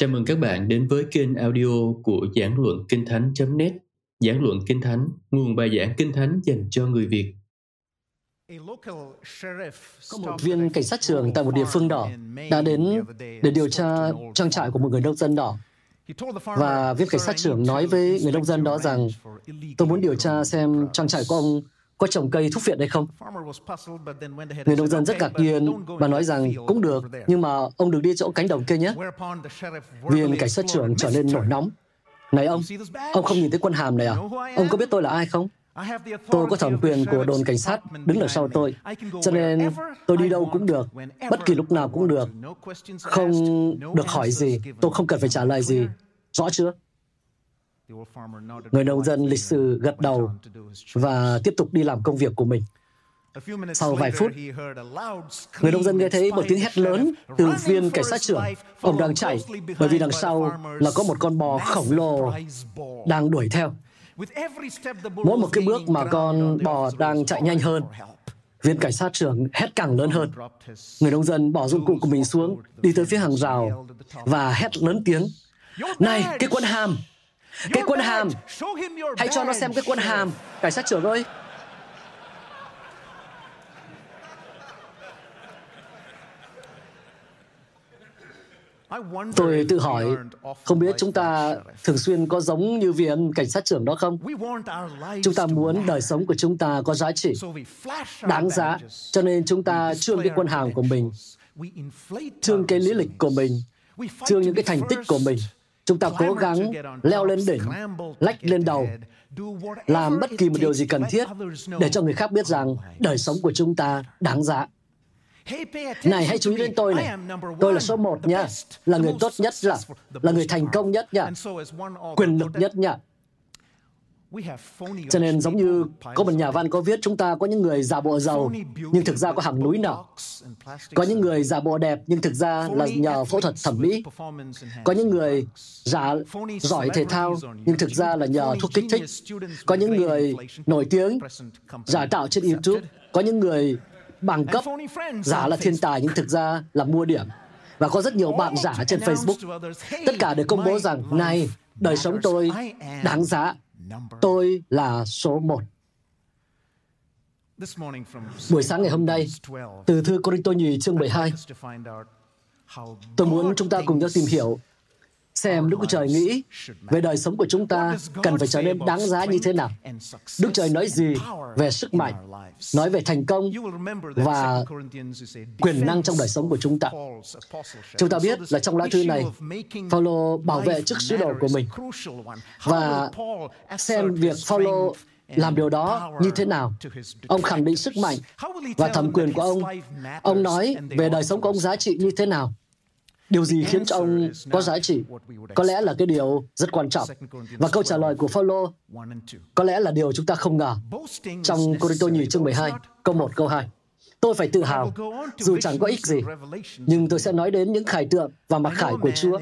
Chào mừng các bạn đến với kênh audio của Giảng Luận Kinh Thánh.net Giảng Luận Kinh Thánh, nguồn bài giảng Kinh Thánh dành cho người Việt. Có một viên cảnh sát trưởng tại một địa phương đỏ đã đến để điều tra trang trại của một người nông dân đỏ. Và viên cảnh sát trưởng nói với người nông dân đó rằng tôi muốn điều tra xem trang trại của ông có trồng cây thuốc viện hay không? Người nông dân rất ngạc nhiên và nói rằng cũng được, nhưng mà ông đừng đi chỗ cánh đồng kia nhé. Viên cảnh sát trưởng trở nên nổi nóng. Này ông, ông không nhìn thấy quân hàm này à? Ông có biết tôi là ai không? Tôi có thẩm quyền của đồn cảnh sát đứng ở sau tôi, cho nên tôi đi đâu cũng được, bất kỳ lúc nào cũng được. Không được hỏi gì, tôi không cần phải trả lời gì. Rõ chưa? Người nông dân lịch sử gật đầu và tiếp tục đi làm công việc của mình. Sau vài phút, người nông dân nghe thấy một tiếng hét lớn từ viên cảnh sát trưởng. Ông đang chạy, bởi vì đằng sau là có một con bò khổng lồ đang đuổi theo. Mỗi một cái bước mà con bò đang chạy nhanh hơn, viên cảnh sát trưởng hét càng lớn hơn. Người nông dân bỏ dụng cụ của mình xuống, đi tới phía hàng rào và hét lớn tiếng. Này, cái quân hàm! Cái quân hàm! Hãy cho nó xem cái quân hàm! Cảnh sát trưởng ơi! Tôi tự hỏi, không biết chúng ta thường xuyên có giống như viên cảnh sát trưởng đó không? Chúng ta muốn đời sống của chúng ta có giá trị, đáng giá, cho nên chúng ta trương cái quân hàng của mình, trương cái lý lịch của mình, trương những cái thành tích của mình. Chúng ta cố gắng leo lên đỉnh, lách lên đầu, làm bất kỳ một điều gì cần thiết để cho người khác biết rằng đời sống của chúng ta đáng giá. Này, hãy chú ý đến tôi này. Tôi là số một nha. Là người tốt nhất là, là người thành công nhất nha. Quyền lực nhất nha. Cho nên giống như có một nhà văn có viết chúng ta có những người giả bộ giàu nhưng thực ra có hàng núi nợ. Có những người giả bộ đẹp nhưng thực ra là nhờ phẫu thuật thẩm mỹ. Có những người giả giỏi thể thao nhưng thực ra là nhờ thuốc kích thích. Có những người nổi tiếng giả tạo trên YouTube. Có những người bằng cấp giả là thiên tài nhưng thực ra là mua điểm và có rất nhiều bạn giả trên Facebook. Tất cả đều công bố rằng, này, đời sống tôi đáng giá. Tôi là số một. Buổi sáng ngày hôm nay, từ thư Corinto nhì chương 12, tôi muốn chúng ta cùng nhau tìm hiểu xem Đức Chúa Trời nghĩ về đời sống của chúng ta cần phải trở nên đáng giá như thế nào. Đức Trời nói gì về sức mạnh, nói về thành công và quyền năng trong đời sống của chúng ta. Chúng ta biết là trong lá thư này, Phaolô bảo vệ chức sứ đồ của mình và xem việc Phaolô làm điều đó như thế nào. Ông khẳng định sức mạnh và thẩm quyền của ông. Ông nói về đời sống của ông giá trị như thế nào. Điều gì khiến cho ông có giá trị? Có lẽ là cái điều rất quan trọng. Và câu trả lời của Phaolô có lẽ là điều chúng ta không ngờ. Trong Cô-rinh-tô nhì chương 12, câu 1, câu 2. Tôi phải tự hào, dù chẳng có ích gì, nhưng tôi sẽ nói đến những khải tượng và mặc khải của Chúa.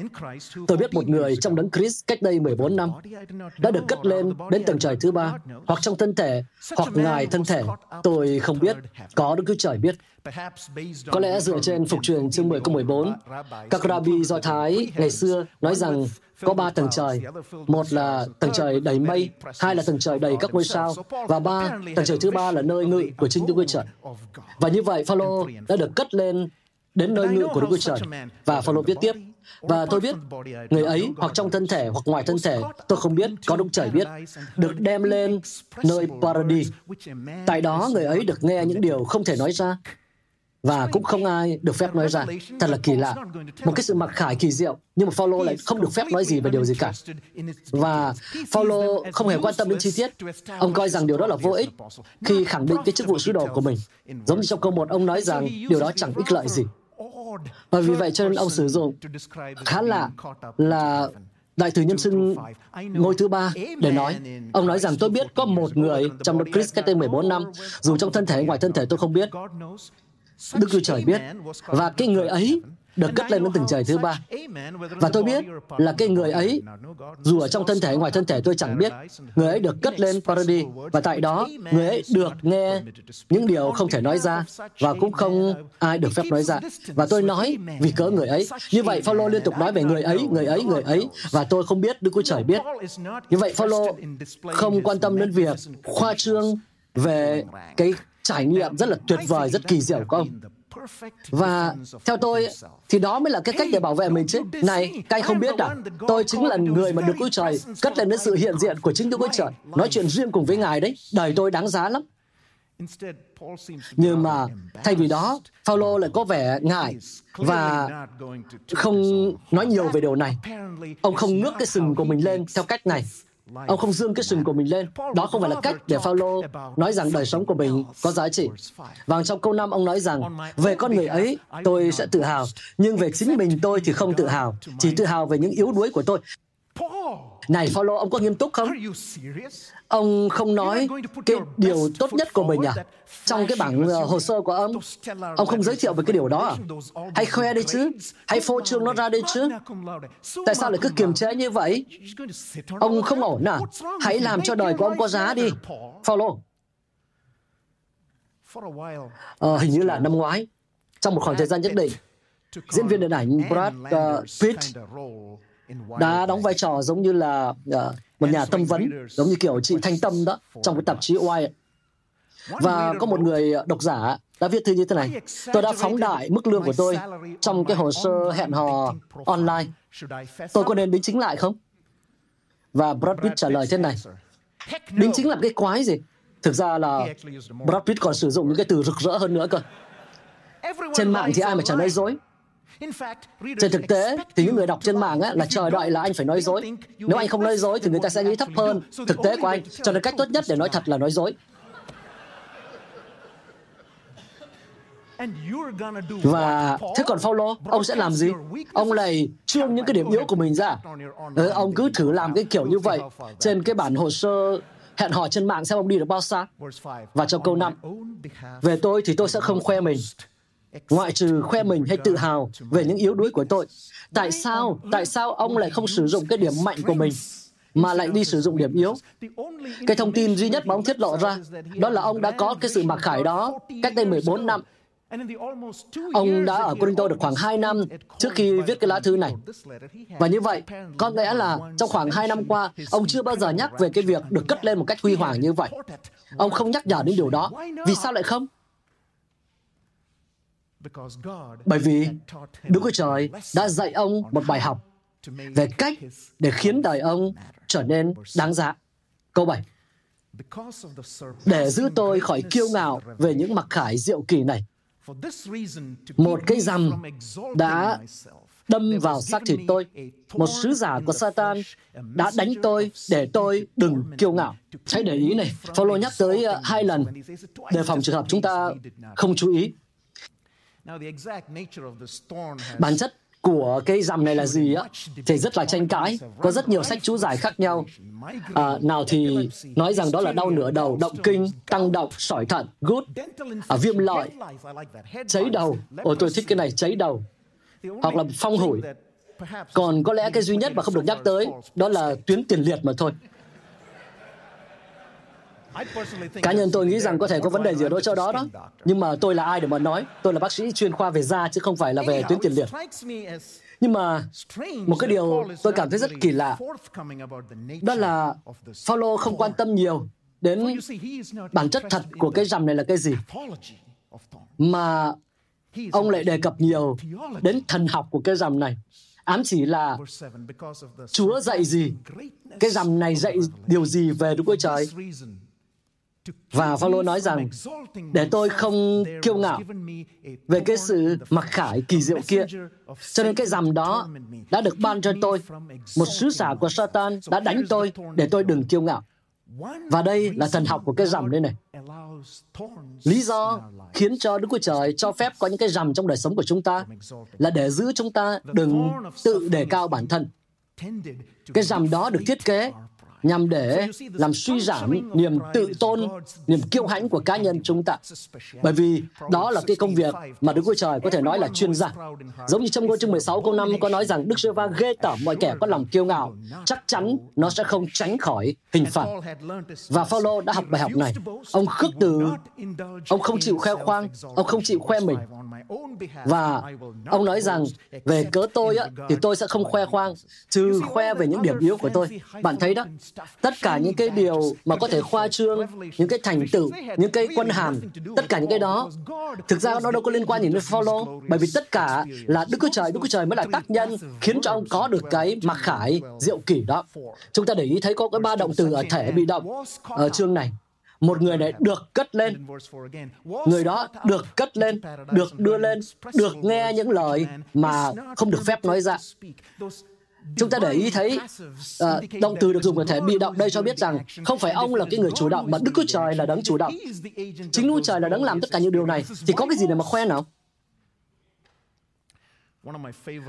Tôi biết một người trong đấng Christ cách đây 14 năm đã được cất lên đến tầng trời thứ ba, hoặc trong thân thể, hoặc ngoài thân thể. Tôi không biết, có Đức Chúa Trời biết. Có lẽ dựa trên phục truyền chương 10 câu 14, các rabbi Do Thái ngày xưa nói rằng có ba tầng trời. Một là tầng trời đầy mây, hai là tầng trời đầy các ngôi sao, và ba, tầng trời thứ ba là nơi ngự của chính Đức Chúa Trời. Và như vậy, Phaolô đã được cất lên đến nơi ngự của Đức Chúa Trời. Và Phaolô viết tiếp, và tôi biết người ấy hoặc trong thân thể hoặc ngoài thân thể tôi không biết có Đức Trời biết được đem lên nơi Paradis. Tại đó người ấy được nghe những điều không thể nói ra và cũng không ai được phép nói ra. Thật là kỳ lạ. Một cái sự mặc khải kỳ diệu, nhưng mà Paulo lại không được phép nói gì về điều gì cả. Và Paulo không hề quan tâm đến chi tiết. Ông coi rằng điều đó là vô ích khi khẳng định cái chức vụ sứ đồ của mình. Giống như trong câu một ông nói rằng điều đó chẳng ích lợi gì. Và vì vậy cho nên ông sử dụng khá lạ là Đại tử nhân xưng ngôi thứ ba để nói, ông nói rằng tôi biết có một người trong Đức Christ cách đây 14 năm, dù trong thân thể ngoài thân thể tôi không biết, Đức Chúa Trời biết. Và cái người ấy được cất lên đến từng trời thứ ba. Và tôi biết là cái người ấy, dù ở trong thân thể, ngoài thân thể tôi chẳng biết, người ấy được cất lên Paradis và tại đó người ấy được nghe những điều không thể nói ra và cũng không ai được phép nói ra. Và tôi nói vì cớ người ấy. Như vậy, Phaolô liên tục nói về người ấy, người ấy, người ấy và tôi không biết, Đức Chúa Trời biết. Như vậy, Phaolô không quan tâm đến việc khoa trương về cái trải nghiệm rất là tuyệt vời, rất kỳ diệu của ông. Và theo tôi, thì đó mới là cái cách để bảo vệ mình chứ. Này, các anh không biết à? Tôi chính là người mà được Chúa Trời cất lên đến sự hiện diện của chính Đức Chúa Trời. Nói chuyện riêng cùng với Ngài đấy. Đời tôi đáng giá lắm. Nhưng mà thay vì đó, Phaolô lại có vẻ ngại và không nói nhiều về điều này. Ông không ngước cái sừng của mình lên theo cách này. Ông không dương cái sừng của mình lên. Đó không phải là cách để Phaolô nói rằng đời sống của mình có giá trị. Và trong câu 5 ông nói rằng về con người ấy tôi sẽ tự hào, nhưng về chính mình tôi thì không tự hào, chỉ tự hào về những yếu đuối của tôi. Này Phaolô, ông có nghiêm túc không? Ông không nói cái điều tốt nhất của mình à? Trong cái bảng uh, hồ sơ của ông, ông không giới thiệu về cái điều đó à? Hãy khoe đi chứ, hãy phô trương nó ra đi chứ. Tại sao lại cứ kiềm chế như vậy? Ông không ổn à? Hãy làm cho đời của ông có giá đi. Phaolô. Ờ, hình như là năm ngoái, trong một khoảng thời gian nhất định, diễn viên điện ảnh Brad uh, Pitt đã đóng vai trò giống như là uh, một nhà tâm vấn, giống như kiểu chị Thanh Tâm đó, trong cái tạp chí Wired. Và có một người độc giả đã viết thư như thế này. Tôi đã phóng đại mức lương của tôi trong cái hồ sơ hẹn hò online. Tôi có nên đính chính lại không? Và Brad Pitt trả lời thế này. Đính chính là cái quái gì? Thực ra là Brad Pitt còn sử dụng những cái từ rực rỡ hơn nữa cơ. Trên mạng thì ai mà chẳng nói dối. Trên thực tế, thì những người đọc trên mạng á, là chờ đợi là anh phải nói dối. Nếu anh không nói dối thì người ta sẽ nghĩ thấp hơn thực tế của anh. Cho nên cách tốt nhất để nói thật là nói dối. Và thế còn Phaolô, ông sẽ làm gì? Ông lại trương những cái điểm yếu của mình ra. Ừ, ông cứ thử làm cái kiểu như vậy trên cái bản hồ sơ hẹn hò trên mạng xem ông đi được bao xa. Và trong câu 5, về tôi thì tôi sẽ không khoe mình, ngoại trừ khoe mình hay tự hào về những yếu đuối của tôi. Tại sao? Tại sao ông lại không sử dụng cái điểm mạnh của mình mà lại đi sử dụng điểm yếu. Cái thông tin duy nhất mà ông thiết lộ ra, đó là ông đã có cái sự mặc khải đó cách đây 14 năm. Ông đã ở Corinto được khoảng 2 năm trước khi viết cái lá thư này. Và như vậy, có lẽ là trong khoảng 2 năm qua, ông chưa bao giờ nhắc về cái việc được cất lên một cách huy hoàng như vậy. Ông không nhắc nhở đến điều đó. Vì sao lại không? Bởi vì Đức Chúa Trời đã dạy ông một bài học về cách để khiến đời ông trở nên đáng giá. Câu 7. Để giữ tôi khỏi kiêu ngạo về những mặc khải diệu kỳ này, một cái rằm đã đâm vào xác thịt tôi. Một sứ giả của Satan đã đánh tôi để tôi đừng kiêu ngạo. Hãy để ý này, Phaolô nhắc tới uh, hai lần đề phòng trường hợp chúng ta không chú ý. Bản chất của cái dằm này là gì á? thì rất là tranh cãi có rất nhiều sách chú giải khác nhau. à, nào thì nói rằng đó là đau nửa đầu động kinh tăng động sỏi thận gút. à, viêm lợi cháy đầu. Ồ tôi thích cái này cháy đầu. Hoặc là phong hủi. còn có lẽ cái duy nhất mà không được nhắc tới đó là tuyến tiền liệt mà thôi Cá nhân tôi nghĩ rằng có thể có vấn đề gì ở đó chỗ đó đó. Nhưng mà tôi là ai để mà nói? Tôi là bác sĩ chuyên khoa về da chứ không phải là về tuyến tiền liệt. Nhưng mà một cái điều tôi cảm thấy rất kỳ lạ đó là Paulo không quan tâm nhiều đến bản chất thật của cái rằm này là cái gì mà ông lại đề cập nhiều đến thần học của cái rằm này ám chỉ là Chúa dạy gì cái rằm này dạy điều gì về Đức Chúa Trời và Phaolô nói rằng, để tôi không kiêu ngạo về cái sự mặc khải kỳ diệu kia, cho nên cái rằm đó đã được ban cho tôi. Một sứ giả của Satan đã đánh tôi để tôi đừng kiêu ngạo. Và đây là thần học của cái rằm đây này. Lý do khiến cho Đức Chúa Trời cho phép có những cái rằm trong đời sống của chúng ta là để giữ chúng ta đừng tự đề cao bản thân. Cái rằm đó được thiết kế nhằm để làm suy giảm niềm tự tôn, niềm kiêu hãnh của cá nhân chúng ta. Bởi vì đó là cái công việc mà Đức Chúa Trời có thể nói là chuyên gia. Giống như trong ngôi chương 16 câu 5 có nói rằng Đức Giê-va ghê tởm mọi kẻ có lòng kiêu ngạo, chắc chắn nó sẽ không tránh khỏi hình phạt. Và Phaolô đã học bài học này. Ông khước từ, ông không chịu khoe khoang, ông không chịu khoe mình. Và ông nói rằng về cớ tôi á, thì tôi sẽ không khoe khoang, trừ khoe về những điểm yếu của tôi. Bạn thấy đó, tất cả những cái điều mà có thể khoa trương, những cái thành tựu, những cái quân hàm, tất cả những cái đó, thực ra nó đâu có liên quan gì đến Phaolô, bởi vì tất cả là Đức Chúa Trời, Đức Chúa Trời mới là tác nhân khiến cho ông có được cái mặc khải diệu kỷ đó. Chúng ta để ý thấy có cái ba động từ ở thể bị động ở chương này. Một người này được cất lên. Người đó được cất lên được đưa lên được nghe những lời mà không được phép nói ra chúng ta để ý thấy à, uh, động từ được dùng ở thể bị động đây cho biết rằng không phải ông là cái người chủ động mà đức chúa trời là đấng chủ động chính đức chúa trời là đấng làm tất cả những điều này. Thì có cái gì để mà khoe nào?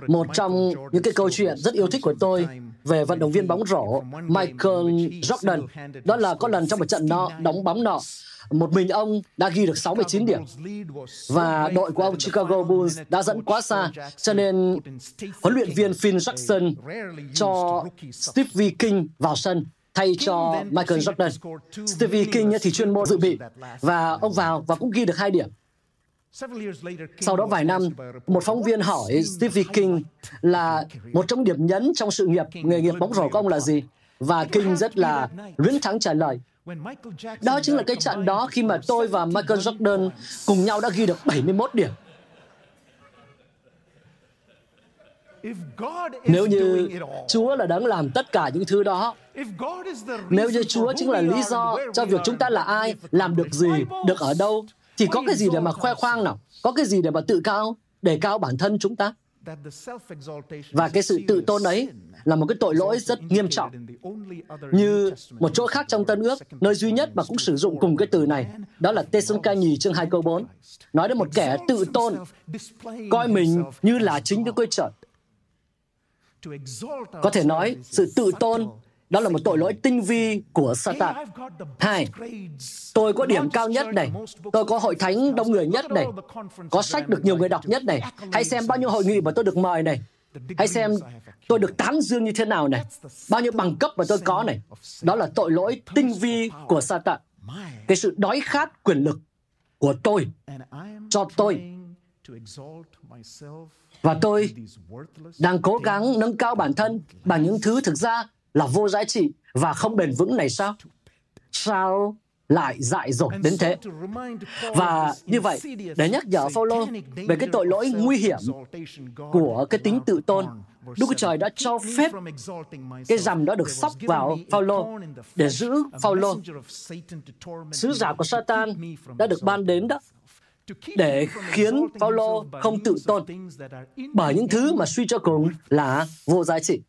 Một trong những cái câu chuyện rất yêu thích của tôi về vận động viên bóng rổ Michael Jordan, đó là có lần trong một trận nọ, đóng bóng nọ, một mình ông đã ghi được 69 điểm. Và đội của ông Chicago Bulls đã dẫn quá xa cho nên huấn luyện viên Phil Jackson cho Steve King vào sân thay cho Michael Jordan. Stevie King thì chuyên môn dự bị và ông vào và cũng ghi được hai điểm. Sau đó vài năm, một phóng viên hỏi Stevie King là một trong điểm nhấn trong sự nghiệp nghề nghiệp bóng rổ của ông là gì? Và King rất là luyến thắng trả lời. Đó chính là cái trận đó khi mà tôi và Michael Jordan cùng nhau đã ghi được 71 điểm. Nếu như Chúa là đang làm tất cả những thứ đó, nếu như Chúa chính là lý do cho việc chúng ta là ai, làm được gì, được ở đâu, thì có cái gì để mà khoe khoang nào? Có cái gì để mà tự cao, để cao bản thân chúng ta? Và cái sự tự tôn ấy là một cái tội lỗi rất nghiêm trọng. Như một chỗ khác trong Tân ước, nơi duy nhất mà cũng sử dụng cùng cái từ này, đó là Tê-sân-ca nhì chương 2 câu 4. Nói đến một kẻ tự tôn, coi mình như là chính Đức Chúa Trời. Có thể nói, sự tự tôn đó là một tội lỗi tinh vi của Satan. Hai, tôi có điểm cao nhất này, tôi có hội thánh đông người nhất này, có sách được nhiều người đọc nhất này, hãy xem bao nhiêu hội nghị mà tôi được mời này, hãy xem tôi được tán dương như thế nào này, bao nhiêu bằng cấp mà tôi có này. Đó là tội lỗi tinh vi của Satan. Cái sự đói khát quyền lực của tôi, cho tôi. Và tôi đang cố gắng nâng cao bản thân bằng những thứ thực ra là vô giá trị và không bền vững này sao? Sao lại dại dột đến thế? Và như vậy, để nhắc nhở Phaolô về cái tội lỗi nguy hiểm của cái tính tự tôn, Đức Chúa Trời đã cho phép cái rằm đó được sóc vào Phaolô để giữ Phaolô. Sứ giả của Satan đã được ban đến đó để khiến Phaolô không tự tôn bởi những thứ mà suy cho cùng là vô giá trị.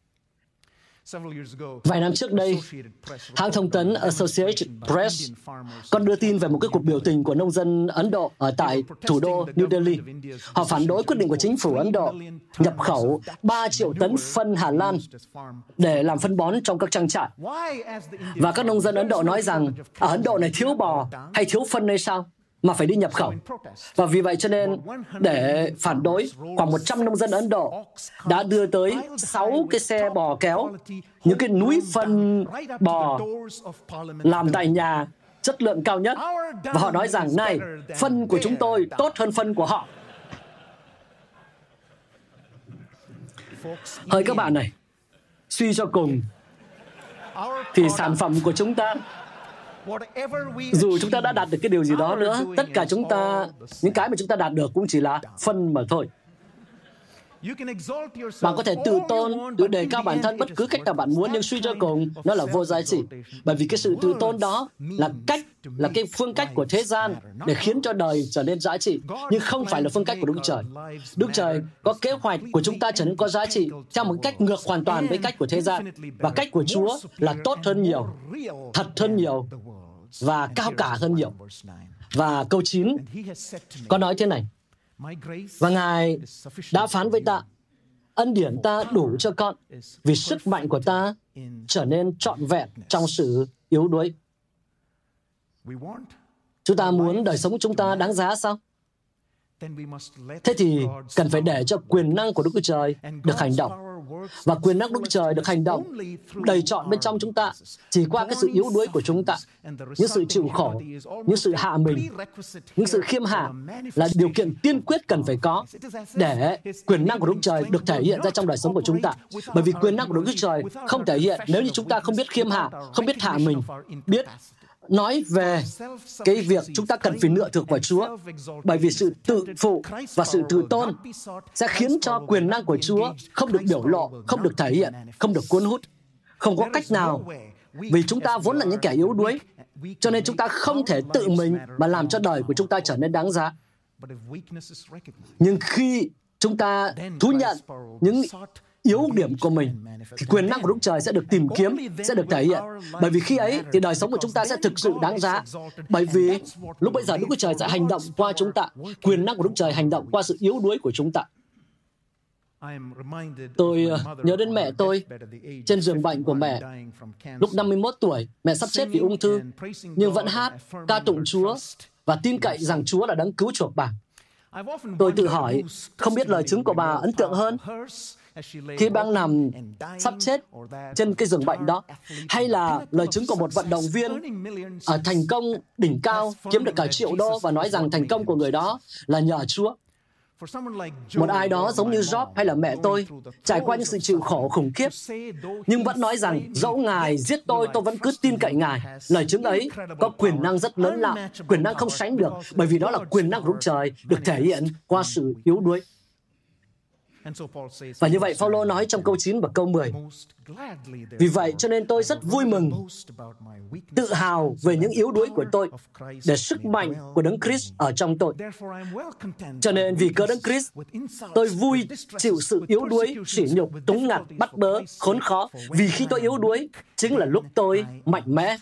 Vài năm trước đây, hãng thông tấn Associated Press còn đưa tin về một cái cuộc biểu tình của nông dân Ấn Độ ở tại thủ đô New Delhi. Họ phản đối quyết định của chính phủ Ấn Độ nhập khẩu 3 triệu tấn phân Hà Lan để làm phân bón trong các trang trại. Và các nông dân Ấn Độ nói rằng ở Ấn Độ này thiếu bò hay thiếu phân hay sao? Mà phải đi nhập khẩu. Và vì vậy cho nên để phản đối, khoảng 100 nông dân Ấn Độ đã đưa tới 6 cái xe bò kéo, những cái núi phân bò làm tại nhà chất lượng cao nhất. Và họ nói rằng, này, phân của chúng tôi tốt hơn phân của họ. Hỡi các bạn này, suy cho cùng, thì sản phẩm của chúng ta dù chúng ta đã đạt được cái điều gì đó nữa tất cả chúng ta những cái mà chúng ta đạt được cũng chỉ là phân mà thôi bạn có thể tự tôn, tự đề cao bản thân bất cứ cách nào bạn muốn, nhưng suy cho cùng, nó là vô giá trị. Bởi vì cái sự tự tôn đó là cách, là cái phương cách của thế gian để khiến cho đời trở nên giá trị, nhưng không phải là phương cách của Đức Trời. Đức Trời có kế hoạch của chúng ta trở nên có giá trị theo một cách ngược hoàn toàn với cách của thế gian. Và cách của Chúa là tốt hơn nhiều, thật hơn nhiều, và cao cả hơn nhiều. Và câu 9 có nói thế này, và Ngài đã phán với ta, ân điển ta đủ cho con, vì sức mạnh của ta trở nên trọn vẹn trong sự yếu đuối. Chúng ta muốn đời sống chúng ta đáng giá sao? Thế thì cần phải để cho quyền năng của Đức Chúa Trời được hành động. Và quyền năng Đức Trời được hành động đầy trọn bên trong chúng ta chỉ qua cái sự yếu đuối của chúng ta. Những sự chịu khổ, những sự hạ mình, những sự khiêm hạ là điều kiện tiên quyết cần phải có để quyền năng của Đức Trời được thể hiện ra trong đời sống của chúng ta. Bởi vì quyền năng của Đức Trời không thể hiện nếu như chúng ta không biết khiêm hạ, không biết hạ mình, biết nói về cái việc chúng ta cần phải nựa thuộc vào Chúa, bởi vì sự tự phụ và sự tự tôn sẽ khiến cho quyền năng của Chúa không được biểu lộ, không được thể hiện, không được cuốn hút. Không có cách nào, vì chúng ta vốn là những kẻ yếu đuối, cho nên chúng ta không thể tự mình mà làm cho đời của chúng ta trở nên đáng giá. Nhưng khi chúng ta thú nhận những yếu điểm của mình thì quyền năng của Đức Trời sẽ được tìm kiếm, sẽ được thể hiện. Bởi vì khi ấy thì đời sống của chúng ta sẽ thực sự đáng giá. Bởi vì lúc bây giờ Đức Chúa Trời sẽ hành động qua chúng ta. Quyền năng của Đức Trời hành động qua sự yếu đuối của chúng ta. Tôi ờ, nhớ đến mẹ tôi trên giường bệnh của mẹ. Lúc 51 tuổi, mẹ sắp chết vì ung thư, nhưng vẫn hát, ca tụng Chúa và tin cậy rằng Chúa là đấng cứu chuộc bà. Tôi tự hỏi, không biết lời chứng của bà ấn tượng hơn khi đang nằm sắp chết trên cái giường bệnh đó hay là lời chứng của một vận động viên ở thành công đỉnh cao kiếm được cả triệu đô và nói rằng thành công của người đó là nhờ Chúa. Một ai đó giống như Job hay là mẹ tôi trải qua những sự chịu khổ khủng khiếp nhưng vẫn nói rằng dẫu ngài giết tôi tôi vẫn cứ tin cậy ngài. lời chứng ấy có quyền năng rất lớn lao quyền năng không sánh được bởi vì đó là quyền năng của trời được thể hiện qua sự yếu đuối và như vậy, Phaolô nói trong câu 9 và câu 10. Vì vậy, cho nên tôi rất vui mừng, tự hào về những yếu đuối của tôi, để sức mạnh của Đấng Christ ở trong tôi. Cho nên vì cớ Đấng Christ, tôi vui chịu sự yếu đuối, sỉ nhục, túng ngặt, bắt bớ, khốn khó. Vì khi tôi yếu đuối, chính là lúc tôi mạnh mẽ.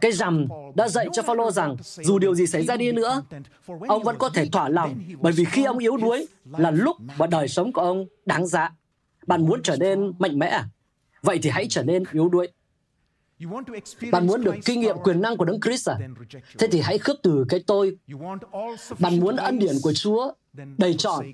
Cái rằm đã dạy cho Phaolô rằng dù điều gì xảy ra đi nữa, ông vẫn có thể thỏa lòng bởi vì khi ông yếu đuối là lúc mà đời sống của ông đáng giá. Bạn muốn trở nên mạnh mẽ à? Vậy thì hãy trở nên yếu đuối. Bạn muốn được kinh nghiệm quyền năng của Đấng Christ à? Thế thì hãy khước từ cái tôi. Bạn muốn ân điển của Chúa đầy trọn.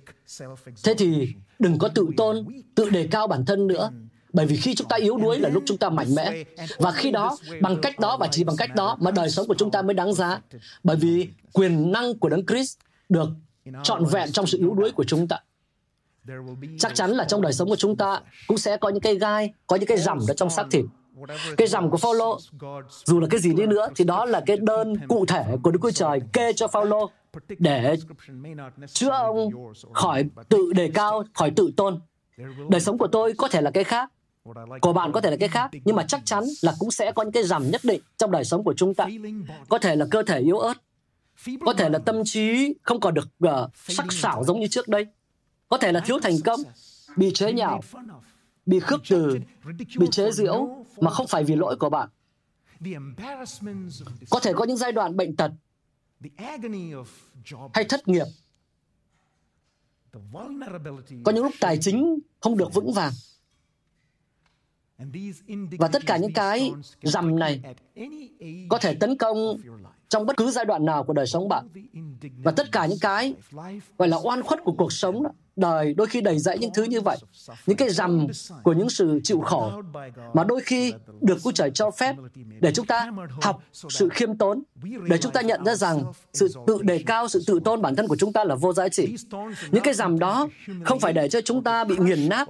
Thế thì đừng có tự tôn, tự đề cao bản thân nữa bởi vì khi chúng ta yếu đuối là lúc chúng ta mạnh mẽ. Và khi đó, bằng cách đó và chỉ bằng cách đó mà đời sống của chúng ta mới đáng giá. Bởi vì quyền năng của Đấng Christ được trọn vẹn trong sự yếu đuối của chúng ta. Chắc chắn là trong đời sống của chúng ta cũng sẽ có những cây gai, có những cái rằm ở trong xác thịt. Cái rằm của Phaolô, dù là cái gì đi nữa, thì đó là cái đơn cụ thể của Đức Chúa Trời kê cho Phaolô để chữa ông khỏi tự đề cao, khỏi tự tôn. Đời sống của tôi có thể là cái khác, của bạn có thể là cái khác nhưng mà chắc chắn là cũng sẽ có những cái rằm nhất định trong đời sống của chúng ta. Có thể là cơ thể yếu ớt có thể là tâm trí không còn được uh, sắc sảo giống như trước đây. Có thể là thiếu thành công bị chế nhạo bị khước từ bị chế giễu mà không phải vì lỗi của bạn. Có thể có những giai đoạn bệnh tật. Hay thất nghiệp. Có những lúc tài chính không được vững vàng và tất cả những cái rằm này có thể tấn công trong bất cứ giai đoạn nào của đời sống bạn. Và tất cả những cái gọi là oan khuất của cuộc sống đó, đời, đôi khi đầy dẫy những thứ như vậy, những cái rằm của những sự chịu khổ. Mà đôi khi được Chúa Trời cho phép để chúng ta học sự khiêm tốn, để chúng ta nhận ra rằng sự tự đề cao, sự tự tôn bản thân của chúng ta là vô giá trị. Những cái rằm đó không phải để cho chúng ta bị nghiền nát,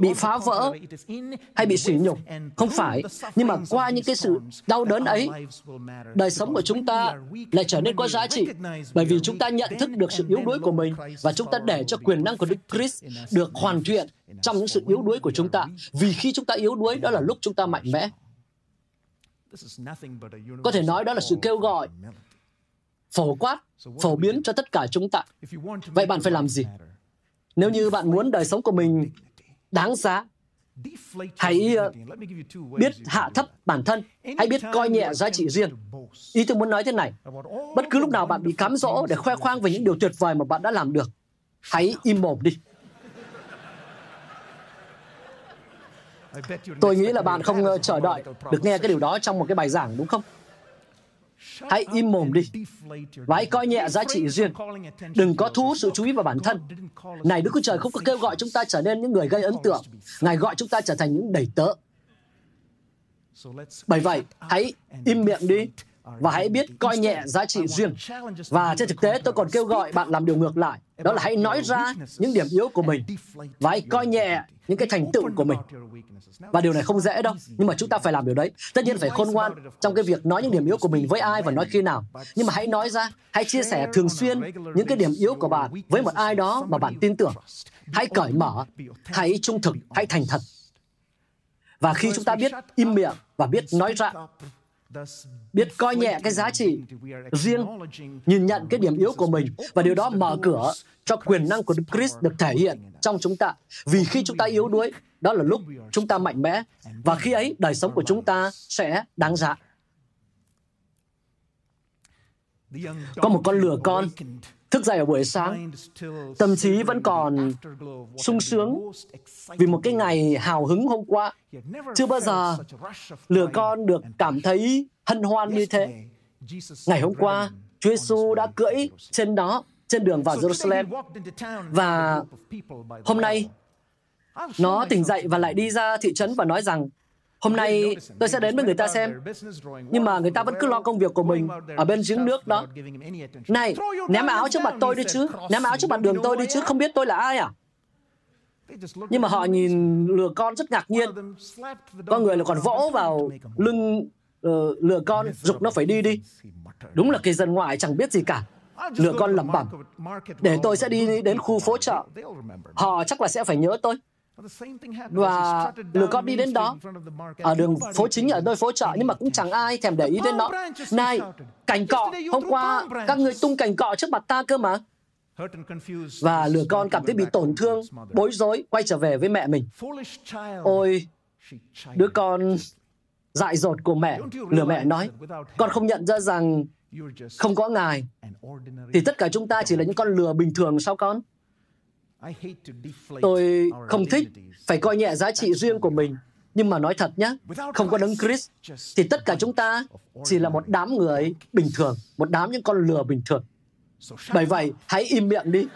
bị phá vỡ hay bị sỉ nhục, không phải. Nhưng mà qua những cái sự đau đớn ấy, đời sống của chúng ta lại trở nên có giá trị, bởi vì chúng ta nhận thức được sự yếu đuối của mình và chúng ta để cho quyền năng của Đức Christ được hoàn thiện trong những sự yếu đuối của chúng ta. Vì khi chúng ta yếu đuối, đó là lúc chúng ta mạnh mẽ. Có thể nói đó là sự kêu gọi phổ quát, phổ biến cho tất cả chúng ta. Vậy bạn phải làm gì? Nếu như bạn muốn đời sống của mình đáng giá, hãy ờ, biết hạ thấp bản thân, hãy biết coi nhẹ giá trị riêng. Ý tôi muốn nói thế này, bất cứ lúc nào bạn bị cám dỗ để khoe khoang về những điều tuyệt vời mà bạn đã làm được, hãy im mồm đi. Tôi nghĩ là bạn không ờ, chờ đợi được nghe cái điều đó trong một cái bài giảng, đúng không? Hãy im mồm đi và hãy coi nhẹ giá trị riêng. Đừng có thu hút sự chú ý vào bản thân. Này Đức Chúa Trời không có kêu gọi chúng ta trở nên những người gây ấn tượng. Ngài gọi chúng ta trở thành những đầy tớ. Bởi vậy, hãy im miệng đi và hãy biết coi nhẹ giá trị riêng. Và trên thực tế, tôi còn kêu gọi bạn làm điều ngược lại. Đó là hãy nói ra những điểm yếu của mình và hãy coi nhẹ những cái thành tựu của mình. Và điều này không dễ đâu, nhưng mà chúng ta phải làm điều đấy. Tất nhiên phải khôn ngoan trong cái việc nói những điểm yếu của mình với ai và nói khi nào. Nhưng mà hãy nói ra, hãy chia sẻ thường xuyên những cái điểm yếu của bạn với một ai đó mà bạn tin tưởng. Hãy cởi mở, hãy trung thực, hãy thành thật. Và khi chúng ta biết im miệng và biết nói ra, biết coi nhẹ cái giá trị riêng, nhìn nhận cái điểm yếu của mình và điều đó mở cửa cho quyền năng của Đức Christ được thể hiện trong chúng ta. Vì khi chúng ta yếu đuối, đó là lúc chúng ta mạnh mẽ và khi ấy đời sống của chúng ta sẽ đáng giá. Có một con lừa con thức dậy ở buổi sáng, tâm trí vẫn còn sung sướng vì một cái ngày hào hứng hôm qua. Chưa bao giờ lừa con được cảm thấy hân hoan như thế. Ngày hôm qua, Chúa Giêsu đã cưỡi trên đó, trên đường vào Jerusalem. Và hôm nay, nó tỉnh dậy và lại đi ra thị trấn và nói rằng Hôm nay tôi sẽ đến với người ta xem. Nhưng mà người ta vẫn cứ lo công việc của mình ở bên giếng nước đó. Này, ném áo trước mặt tôi đi chứ. Ném áo trước mặt đường tôi đi chứ. Không biết tôi là ai à? Nhưng mà họ nhìn lừa con rất ngạc nhiên. Có người là còn vỗ vào lưng uh, lừa con, dục nó phải đi đi. Đúng là cái dân ngoại chẳng biết gì cả. Lừa con lẩm bẩm. Để tôi sẽ đi đến khu phố chợ. Họ chắc là sẽ phải nhớ tôi và lừa con đi đến đó. ở đường phố chính ở nơi phố chợ nhưng mà cũng chẳng ai thèm để ý đến nó này cành cọ. Hôm qua các người tung cành cọ trước mặt ta cơ mà. Và lừa con cảm thấy bị tổn thương bối rối quay trở về với mẹ mình. Ôi đứa con dại dột của mẹ lừa mẹ nói. con không nhận ra rằng không có ngài. thì tất cả chúng ta chỉ là những con lừa bình thường sao con Tôi không thích phải coi nhẹ giá trị riêng của mình. Nhưng mà nói thật nhé, không có đấng Chris, thì tất cả chúng ta chỉ là một đám người bình thường, một đám những con lừa bình thường. Bởi vậy, hãy im miệng đi.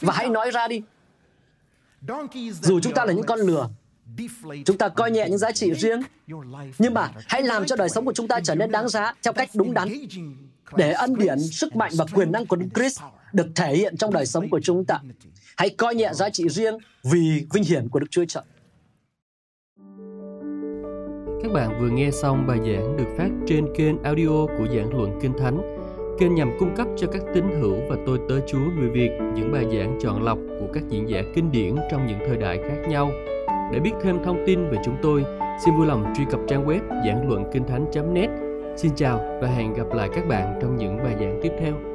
Và hãy nói ra đi. Dù chúng ta là những con lừa, chúng ta coi nhẹ những giá trị riêng, nhưng mà hãy làm cho đời sống của chúng ta trở nên đáng giá theo cách đúng đắn, để ân điển, sức mạnh và quyền năng của Đức Christ được thể hiện trong đời sống của chúng ta. Hãy coi nhẹ giá trị riêng vì vinh hiển của Đức Chúa Trời. Các bạn vừa nghe xong bài giảng được phát trên kênh audio của giảng luận Kinh Thánh. Kênh nhằm cung cấp cho các tín hữu và tôi tớ Chúa người Việt những bài giảng chọn lọc của các diễn giả kinh điển trong những thời đại khác nhau. Để biết thêm thông tin về chúng tôi, xin vui lòng truy cập trang web giảng luận kinh thánh.net. Xin chào và hẹn gặp lại các bạn trong những bài giảng tiếp theo.